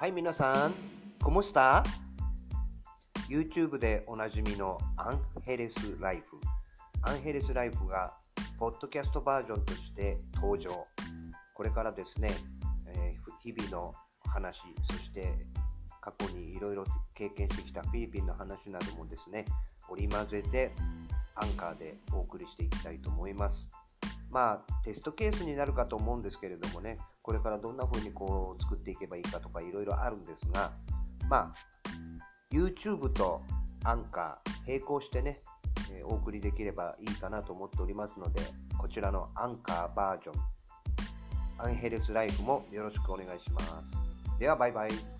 はい、皆さん、¿cómo está? YouTube でおなじみのアンヘレスライフ。アンヘレスライフが、ポッドキャストバージョンとして登場。これからですね、えー日々の話、そして過去にいろいろ経験してきたフィリピンの話などもですね、織り交ぜてアンカーでお送りしていきたいと思います。まあ、テストケースになるかと思うんですけれどもね、これからどんな風にこう作っていけばいいかとかいろいろあるんですが、まあ、YouTube とアンカー並行してね、えーお送りできればいいかなと思っておりますので、こちらのアンカーバージョン、アンヘレスライフもよろしくお願いします。では、バイバイ。